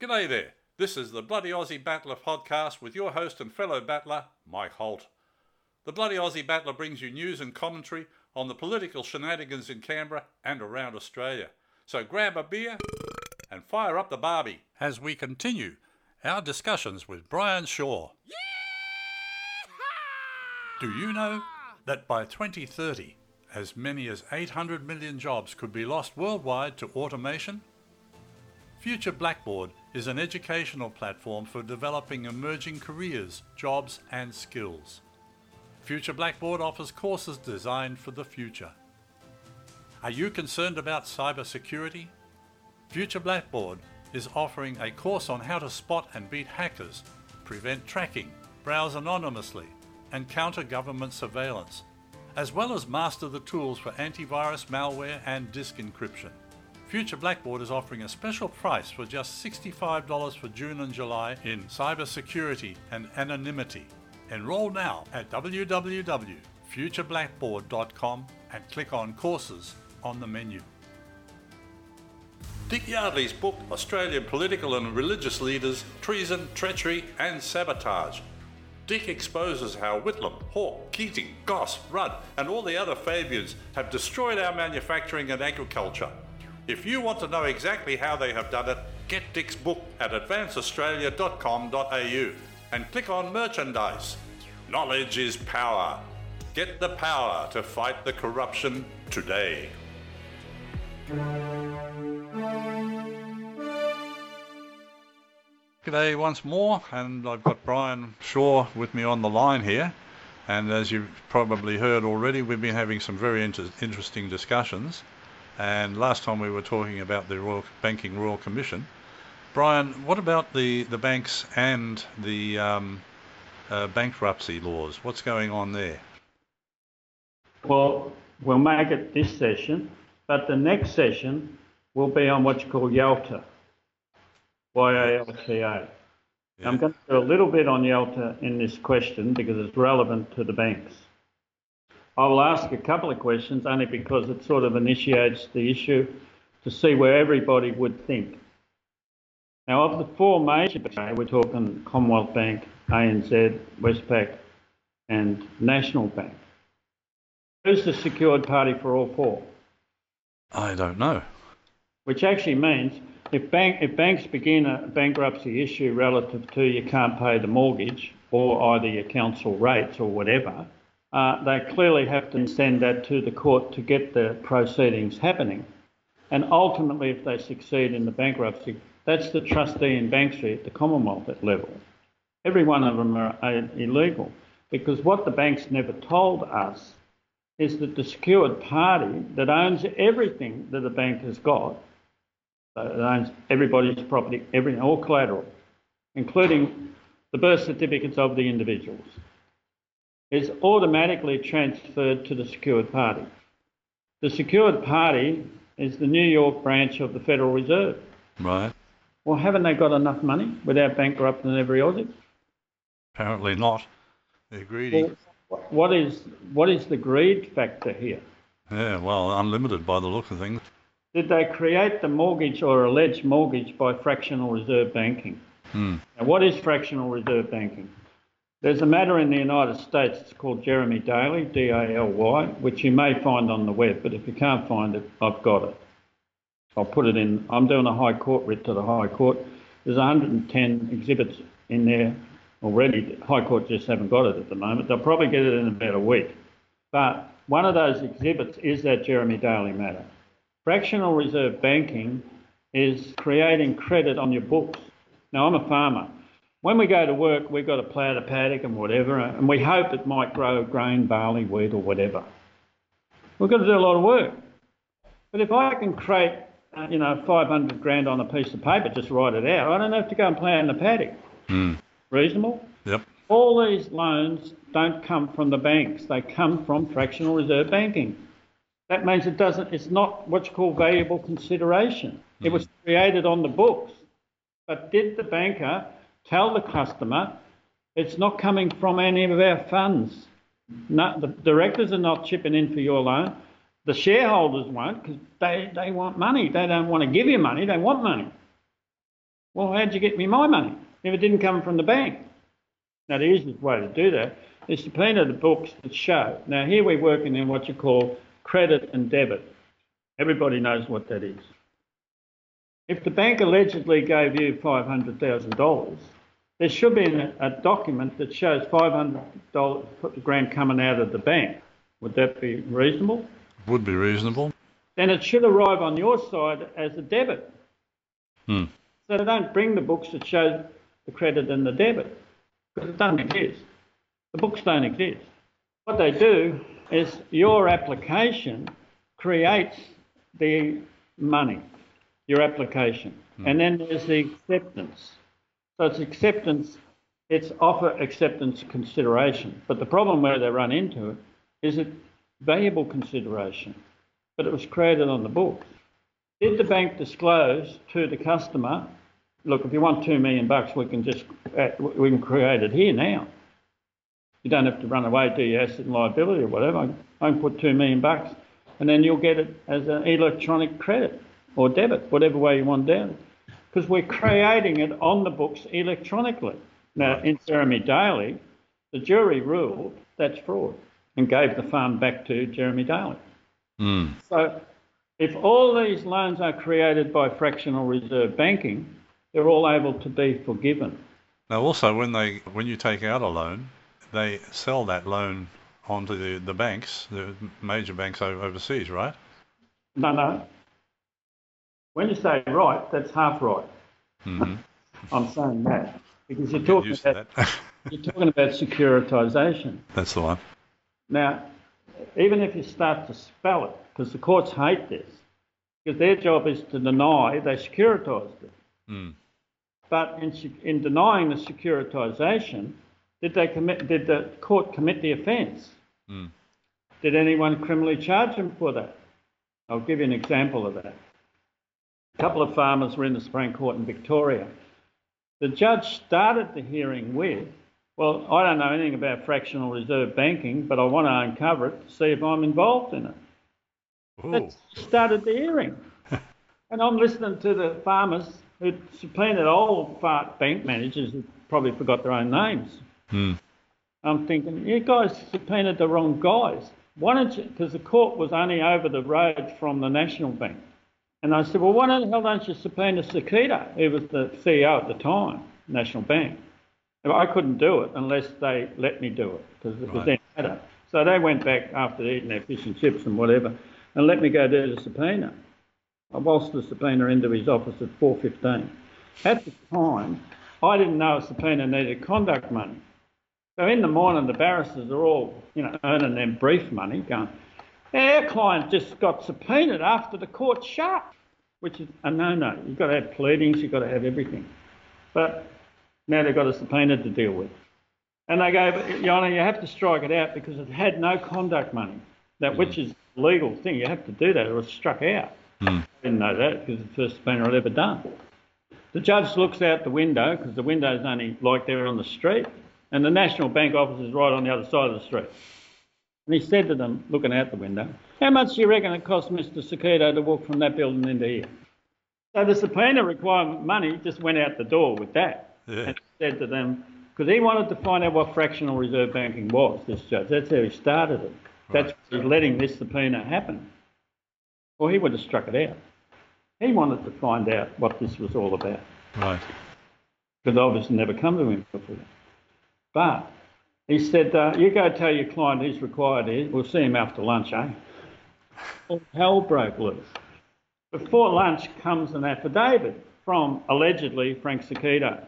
G'day there. This is the Bloody Aussie Battler podcast with your host and fellow battler, Mike Holt. The Bloody Aussie Battler brings you news and commentary on the political shenanigans in Canberra and around Australia. So grab a beer and fire up the barbie as we continue our discussions with Brian Shaw. Do you know that by 2030, as many as 800 million jobs could be lost worldwide to automation? Future Blackboard is an educational platform for developing emerging careers, jobs, and skills. Future Blackboard offers courses designed for the future. Are you concerned about cybersecurity? Future Blackboard is offering a course on how to spot and beat hackers, prevent tracking, browse anonymously, and counter government surveillance, as well as master the tools for antivirus, malware, and disk encryption. Future Blackboard is offering a special price for just $65 for June and July in cybersecurity and anonymity. Enroll now at www.futureblackboard.com and click on Courses on the menu. Dick Yardley's book, Australian Political and Religious Leaders Treason, Treachery and Sabotage. Dick exposes how Whitlam, Hawke, Keating, Goss, Rudd, and all the other Fabians have destroyed our manufacturing and agriculture. If you want to know exactly how they have done it, get Dick's book at advanceaustralia.com.au and click on merchandise. Knowledge is power. Get the power to fight the corruption today. G'day once more, and I've got Brian Shaw with me on the line here. And as you've probably heard already, we've been having some very inter- interesting discussions. And last time we were talking about the Royal Banking Royal Commission. Brian, what about the, the banks and the um, uh, bankruptcy laws? What's going on there? Well, we'll make it this session, but the next session will be on what you call YALTA. Y-A-L-T-A. Yeah. I'm going to do a little bit on YALTA in this question because it's relevant to the banks. I will ask a couple of questions only because it sort of initiates the issue to see where everybody would think. Now, of the four major banks, we're talking Commonwealth Bank, ANZ, Westpac, and National Bank. Who's the secured party for all four? I don't know. Which actually means if, bank, if banks begin a bankruptcy issue relative to you can't pay the mortgage or either your council rates or whatever, uh, they clearly have to send that to the court to get the proceedings happening. And ultimately, if they succeed in the bankruptcy, that's the trustee in Bank Street at the Commonwealth level. Every one of them are, illegal because what the banks never told us is that the secured party that owns everything that the bank has got, so it owns everybody's property, everything, all collateral, including the birth certificates of the individuals, is automatically transferred to the secured party. The secured party is the New York branch of the Federal Reserve. Right. Well, haven't they got enough money without bankrupting every Aussie? Apparently not. They're greedy. Well, what is what is the greed factor here? yeah, well, unlimited by the look of things. Did they create the mortgage or alleged mortgage by fractional reserve banking? Hmm. Now, what is fractional reserve banking? There's a matter in the United States, it's called Jeremy Daly, D A L Y, which you may find on the web, but if you can't find it, I've got it. I'll put it in. I'm doing a High Court writ to the High Court. There's 110 exhibits in there already. The High Court just haven't got it at the moment. They'll probably get it in about a week. But one of those exhibits is that Jeremy Daly matter. Fractional reserve banking is creating credit on your books. Now, I'm a farmer. When we go to work, we've got to plough the paddock and whatever, and we hope it might grow grain, barley, wheat, or whatever. We've got to do a lot of work. But if I can create, uh, you know, 500 grand on a piece of paper, just write it out, I don't have to go and plough in the paddock. Hmm. Reasonable? Yep. All these loans don't come from the banks, they come from fractional reserve banking. That means it doesn't, it's not what's called valuable consideration. It was created on the books. But did the banker tell the customer it's not coming from any of our funds? The directors are not chipping in for your loan. The shareholders won't because they, they want money. They don't want to give you money, they want money. Well, how'd you get me my money if it didn't come from the bank? Now, the easiest way to do that is subpoena the books that show. Now, here we're working in what you call credit and debit. Everybody knows what that is. If the bank allegedly gave you $500,000, there should be a, a document that shows $500 grand coming out of the bank. Would that be reasonable? Would be reasonable. Then it should arrive on your side as a debit. Hmm. So they don't bring the books that show the credit and the debit because it doesn't exist. The books don't exist. What they do is your application creates the money, your application, Hmm. and then there's the acceptance. So it's acceptance, it's offer acceptance consideration. But the problem where they run into it is it valuable consideration, but it was created on the books. Did the bank disclose to the customer, look, if you want two million bucks, we can just uh, we can create it here now. You don't have to run away, to your asset and liability or whatever. I can put two million bucks, and then you'll get it as an electronic credit or debit, whatever way you want down. Because we're creating it on the books electronically. Now, in Jeremy Daly, the jury ruled that's fraud and gave the fund back to Jeremy Daly. Hmm. So if all these loans are created by fractional reserve banking, they're all able to be forgiven. Now, also, when they when you take out a loan, they sell that loan onto the, the banks, the major banks overseas, right? No, no. When you say right, that's half right. Mm-hmm. I'm saying that because you're talking about you're talking about securitisation. That's the one. Now, even if you start to spell it, because the courts hate this, because their job is to deny they securitised it. Mm. But in, in denying the securitisation, did they commit? Did the court commit the offence? Mm. Did anyone criminally charge them for that? I'll give you an example of that. A couple of farmers were in the Supreme Court in Victoria. The judge started the hearing with, Well, I don't know anything about fractional reserve banking, but I want to uncover it to see if I'm involved in it. Ooh. That started the hearing. and I'm listening to the farmers who subpoenaed old fart bank managers who probably forgot their own names. Hmm. I'm thinking, you guys subpoenaed the wrong guys. Why don't you? Because the court was only over the road from the National Bank. And I said, well, why the hell don't you subpoena Cicutto, who was the CEO at the time, National Bank? I couldn't do it unless they let me do it because it was Right. then better. So they went back after eating their fish and chips and whatever and let me go do the subpoena. I waltzed the subpoena into his office at 4.15. At the time, I didn't know a subpoena needed conduct money. So in the morning, the barristers are all, you know, earning their brief money, going, our client just got subpoenaed after the court shut, which is a no-no. You've got to have pleadings, you've got to have everything. But now they've got a subpoena to deal with. And they go, Your Honour, you have to strike it out because it had no conduct money, that which is a legal thing. You have to do that or it's struck out. Hmm. I didn't know that because it's the first subpoena I'd ever done. The judge looks out the window because the window's only like there on the street, and the National Bank office is right on the other side of the street. And he said to them, looking out the window, How much do you reckon it cost Mr. Cicutto to walk from that building into here? So the subpoena requirement money just went out the door with that. Yeah. And said to them, because he wanted to find out what fractional reserve banking was, this judge. That's how he started it. That's Right. letting this subpoena happen. Or he would have struck it out. He wanted to find out what this was all about Right. because obviously never come to him before. But he said, uh, you go tell your client he's required here. We'll see him after lunch, eh? All hell broke loose. Before lunch comes an affidavit from allegedly Frank Cicutto.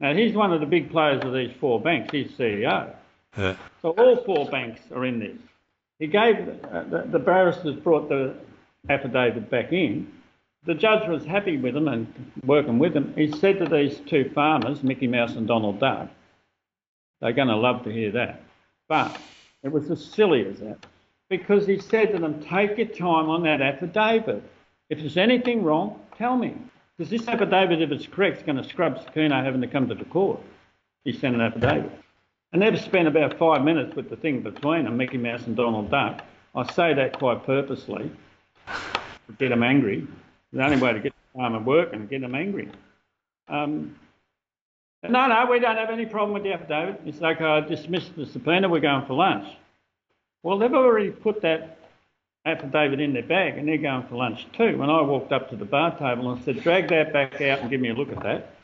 Now he's one of the big players of these four banks. He's CEO. Yeah. So all four banks are in this. He gave uh, the, the barristers brought the affidavit back in. The judge was happy with them and working with them. He said to these two farmers, Mickey Mouse and Donald Duck, they're going to love to hear that. But it was as silly as that because he said to them, take your time on that affidavit. If there's anything wrong, tell me. Because this affidavit, if it's correct, is going to scrub Cicutto having to come to the court. He sent an affidavit. And they've spent about five minutes with the thing between them, Mickey Mouse and Donald Duck. I say that quite purposely to get them angry. The only way to get the farmer working is get them angry. Um, no, no, we don't have any problem with the affidavit. It's like I dismissed the subpoena, we're going for lunch. Well, they've already put that affidavit in their bag and they're going for lunch too. When I walked up to the bar table and I said, drag that back out and give me a look at that.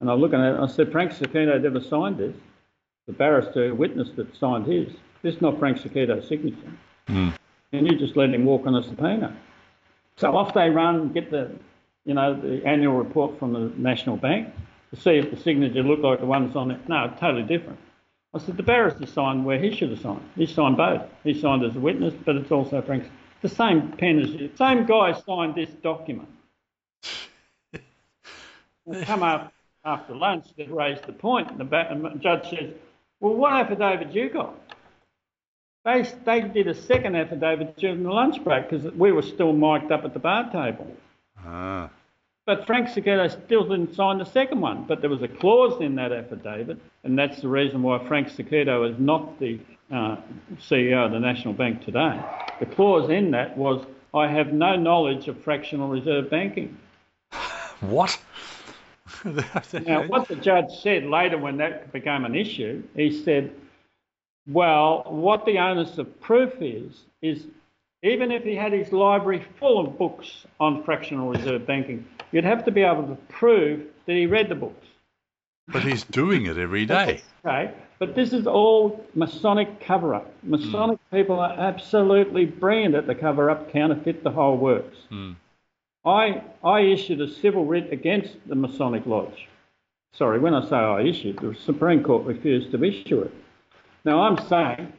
And I'm looking at it, and I said, Frank Cicutto never signed this. The barrister witness that signed his. This is not Frank Cicutto's signature. Mm. And you just let him walk on a subpoena. So off they run, get the, you know, the annual report from the National Bank to see if the signature looked like the one ones on it. No, totally different. I said, the barrister signed where he should have signed. He signed both. He signed as a witness, but it's also Frank's. The same pen as you. Same guy signed this document. come up after lunch, they've raised the point, and the, and the judge says, well, what affidavit you got? They, they did a second affidavit during the lunch break because we were still mic'd up at the bar table. Ah. But Frank Cicutto still didn't sign the second one. But there was a clause in that affidavit, and that's the reason why Frank Cicutto is not the uh, CEO of the National Bank today. The clause in that was, I have no knowledge of fractional reserve banking. What? now, what the judge said later when that became an issue, he said, well, what the onus of proof is, is even if he had his library full of books on fractional reserve banking, you'd have to be able to prove that he read the books. But he's doing it every day. okay, but this is all Masonic cover up. Masonic mm. people are absolutely brilliant at the cover up, counterfeit, the whole works. Mm. I, I issued a civil writ against the Masonic Lodge. Sorry, when I say I issued, the Supreme Court refused to issue it. Now I'm saying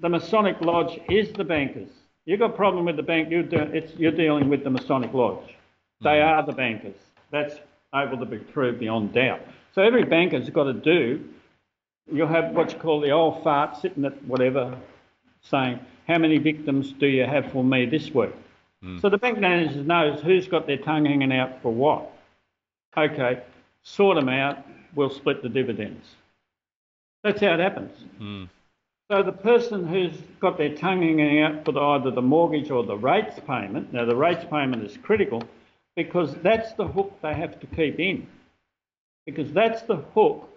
the Masonic Lodge is the bankers. You've got a problem with the bank, you're, de- you're dealing with the Masonic Lodge. They mm. are the bankers. That's able to be proved beyond doubt. So every banker's got to do, you'll have what you call the old fart sitting at whatever saying, how many victims do you have for me this week? Mm. So the bank manager knows who's got their tongue hanging out for what. Okay, sort them out, we'll split the dividends. That's how it happens. Mm. So the person who's got their tongue hanging out for the, either the mortgage or the rates payment, now the rates payment is critical because that's the hook they have to keep in. Because that's the hook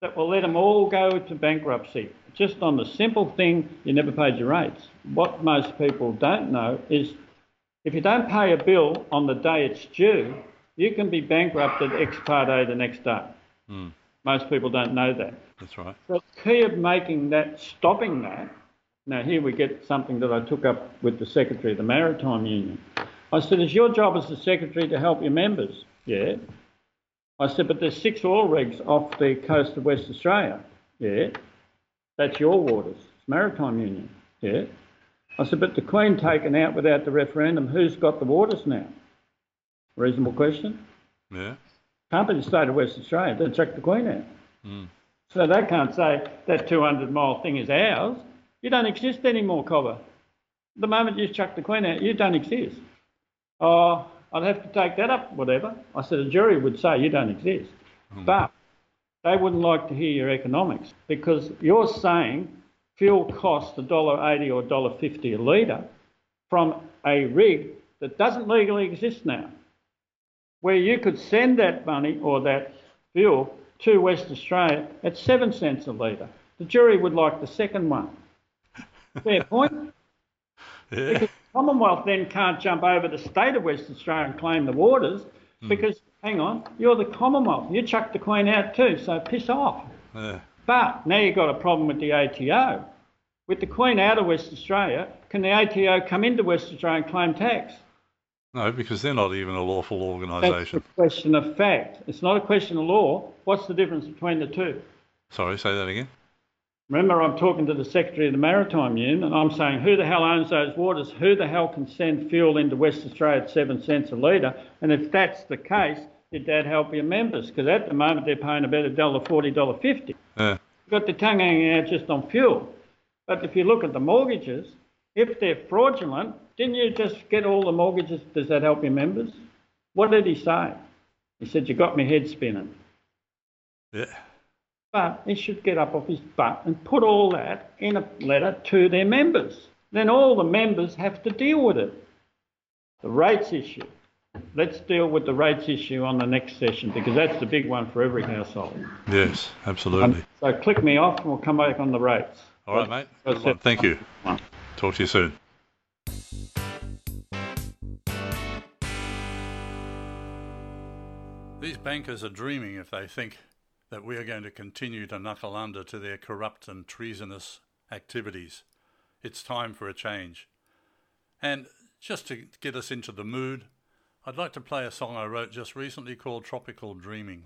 that will let them all go to bankruptcy. Just on the simple thing, you never paid your rates. What most people don't know is if you don't pay a bill on the day it's due, you can be bankrupted ex parte the next day. Mm. Most people don't know that. That's right. The key of making that, stopping that, now here we get something that I took up with the Secretary of the Maritime Union. I said, it's your job as the Secretary to help your members. Yeah. I said, but there's six oil rigs off the coast of West Australia. Yeah. That's your waters. It's Maritime Union. Yeah. I said, but the Queen taken out without the referendum, who's got the waters now? Reasonable question? Yeah. Can't be the state of West Australia. They chuck the Queen out. Mm. So they can't say that 200 mile thing is ours. You don't exist anymore, Cobber. The moment you chuck the Queen out, you don't exist. Oh, I'd have to take that up, whatever. I said a jury would say you don't exist. Mm. But they wouldn't like to hear your economics because you're saying fuel costs $1.80 or $1.50 a litre from a rig that doesn't legally exist now, where you could send that money or that fuel to West Australia at 7 cents a litre. The jury would like the second one. Fair point? Yeah. Because the Commonwealth then can't jump over the state of West Australia and claim the waters mm. because, hang on, you're the Commonwealth. You chuck the Queen out too, so piss off. Yeah. But now you've got a problem with the ATO. With the Queen out of West Australia, can the ATO come into West Australia and claim tax? No, because they're not even a lawful organisation. That's a question of fact. It's not a question of law. What's the difference between the two? Sorry, say that again. Remember, I'm talking to the Secretary of the Maritime Union and I'm saying, who the hell owns those waters? Who the hell can send fuel into West Australia at seven cents a litre? And if that's the case, did that help your members? Because at the moment they're paying about a dollar forty, dollar fifty. Yeah. You've got the tongue hanging out just on fuel. But if you look at the mortgages, if they're fraudulent, didn't you just get all the mortgages? Does that help your members? What did he say? He said, You got me head spinning. Yeah. But he should get up off his butt and put all that in a letter to their members. Then all the members have to deal with it. The rates issue, let's deal with the rates issue on the next session because that's the big one for every household. Yes, absolutely. Um, so click me off and we'll come back on the rates. All right, mate. Thank you. Talk to you soon. These bankers are dreaming if they think that we are going to continue to knuckle under to their corrupt and treasonous activities. It's time for a change. And just to get us into the mood, I'd like to play a song I wrote just recently called Tropical Dreaming.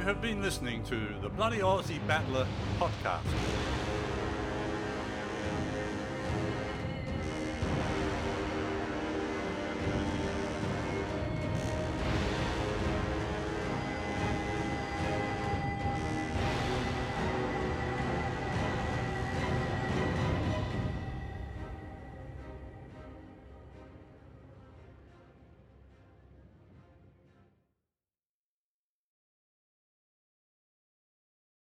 Have been listening to the Bloody Aussie Battler podcast.